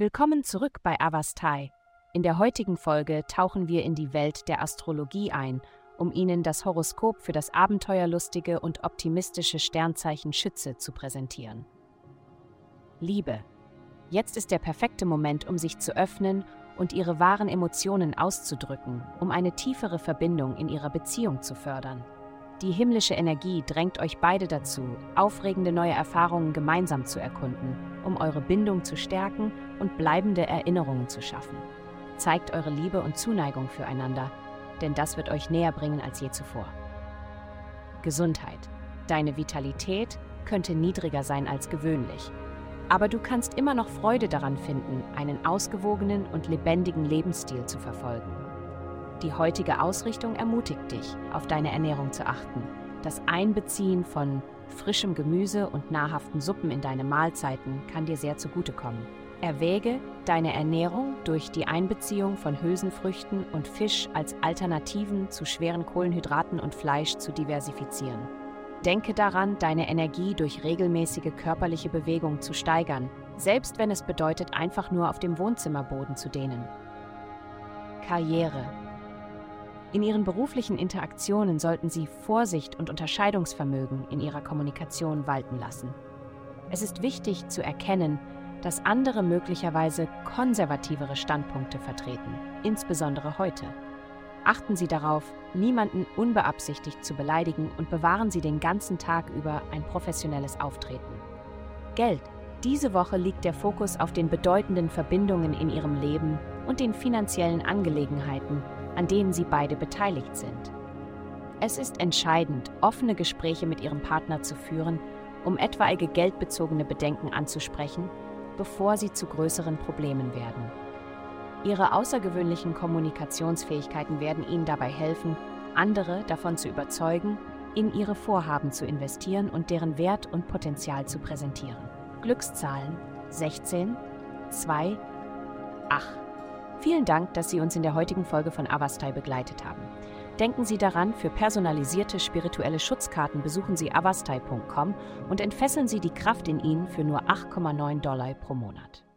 Willkommen zurück bei Avastai. In der heutigen Folge tauchen wir in die Welt der Astrologie ein, um Ihnen das Horoskop für das abenteuerlustige und optimistische Sternzeichen Schütze zu präsentieren. Liebe. Jetzt ist der perfekte Moment, um sich zu öffnen und Ihre wahren Emotionen auszudrücken, um eine tiefere Verbindung in Ihrer Beziehung zu fördern. Die himmlische Energie drängt euch beide dazu, aufregende neue Erfahrungen gemeinsam zu erkunden, um eure Bindung zu stärken und bleibende Erinnerungen zu schaffen. Zeigt eure Liebe und Zuneigung füreinander, denn das wird euch näher bringen als je zuvor. Gesundheit. Deine Vitalität könnte niedriger sein als gewöhnlich, aber du kannst immer noch Freude daran finden, einen ausgewogenen und lebendigen Lebensstil zu verfolgen. Die heutige Ausrichtung ermutigt dich, auf deine Ernährung zu achten. Das Einbeziehen von frischem Gemüse und nahrhaften Suppen in deine Mahlzeiten kann dir sehr zugutekommen. Erwäge, deine Ernährung durch die Einbeziehung von Hülsenfrüchten und Fisch als Alternativen zu schweren Kohlenhydraten und Fleisch zu diversifizieren. Denke daran, deine Energie durch regelmäßige körperliche Bewegung zu steigern, selbst wenn es bedeutet, einfach nur auf dem Wohnzimmerboden zu dehnen. Karriere in ihren beruflichen Interaktionen sollten sie Vorsicht und Unterscheidungsvermögen in ihrer Kommunikation walten lassen. Es ist wichtig zu erkennen, dass andere möglicherweise konservativere Standpunkte vertreten, insbesondere heute. Achten Sie darauf, niemanden unbeabsichtigt zu beleidigen und bewahren Sie den ganzen Tag über ein professionelles Auftreten. Geld. Diese Woche liegt der Fokus auf den bedeutenden Verbindungen in Ihrem Leben und den finanziellen Angelegenheiten, an denen sie beide beteiligt sind. Es ist entscheidend, offene Gespräche mit ihrem Partner zu führen, um etwaige geldbezogene Bedenken anzusprechen, bevor sie zu größeren Problemen werden. Ihre außergewöhnlichen Kommunikationsfähigkeiten werden Ihnen dabei helfen, andere davon zu überzeugen, in ihre Vorhaben zu investieren und deren Wert und Potenzial zu präsentieren. Glückszahlen 16, 2, 8. Vielen Dank, dass Sie uns in der heutigen Folge von Avastai begleitet haben. Denken Sie daran, für personalisierte spirituelle Schutzkarten besuchen Sie avastai.com und entfesseln Sie die Kraft in Ihnen für nur 8,9 Dollar pro Monat.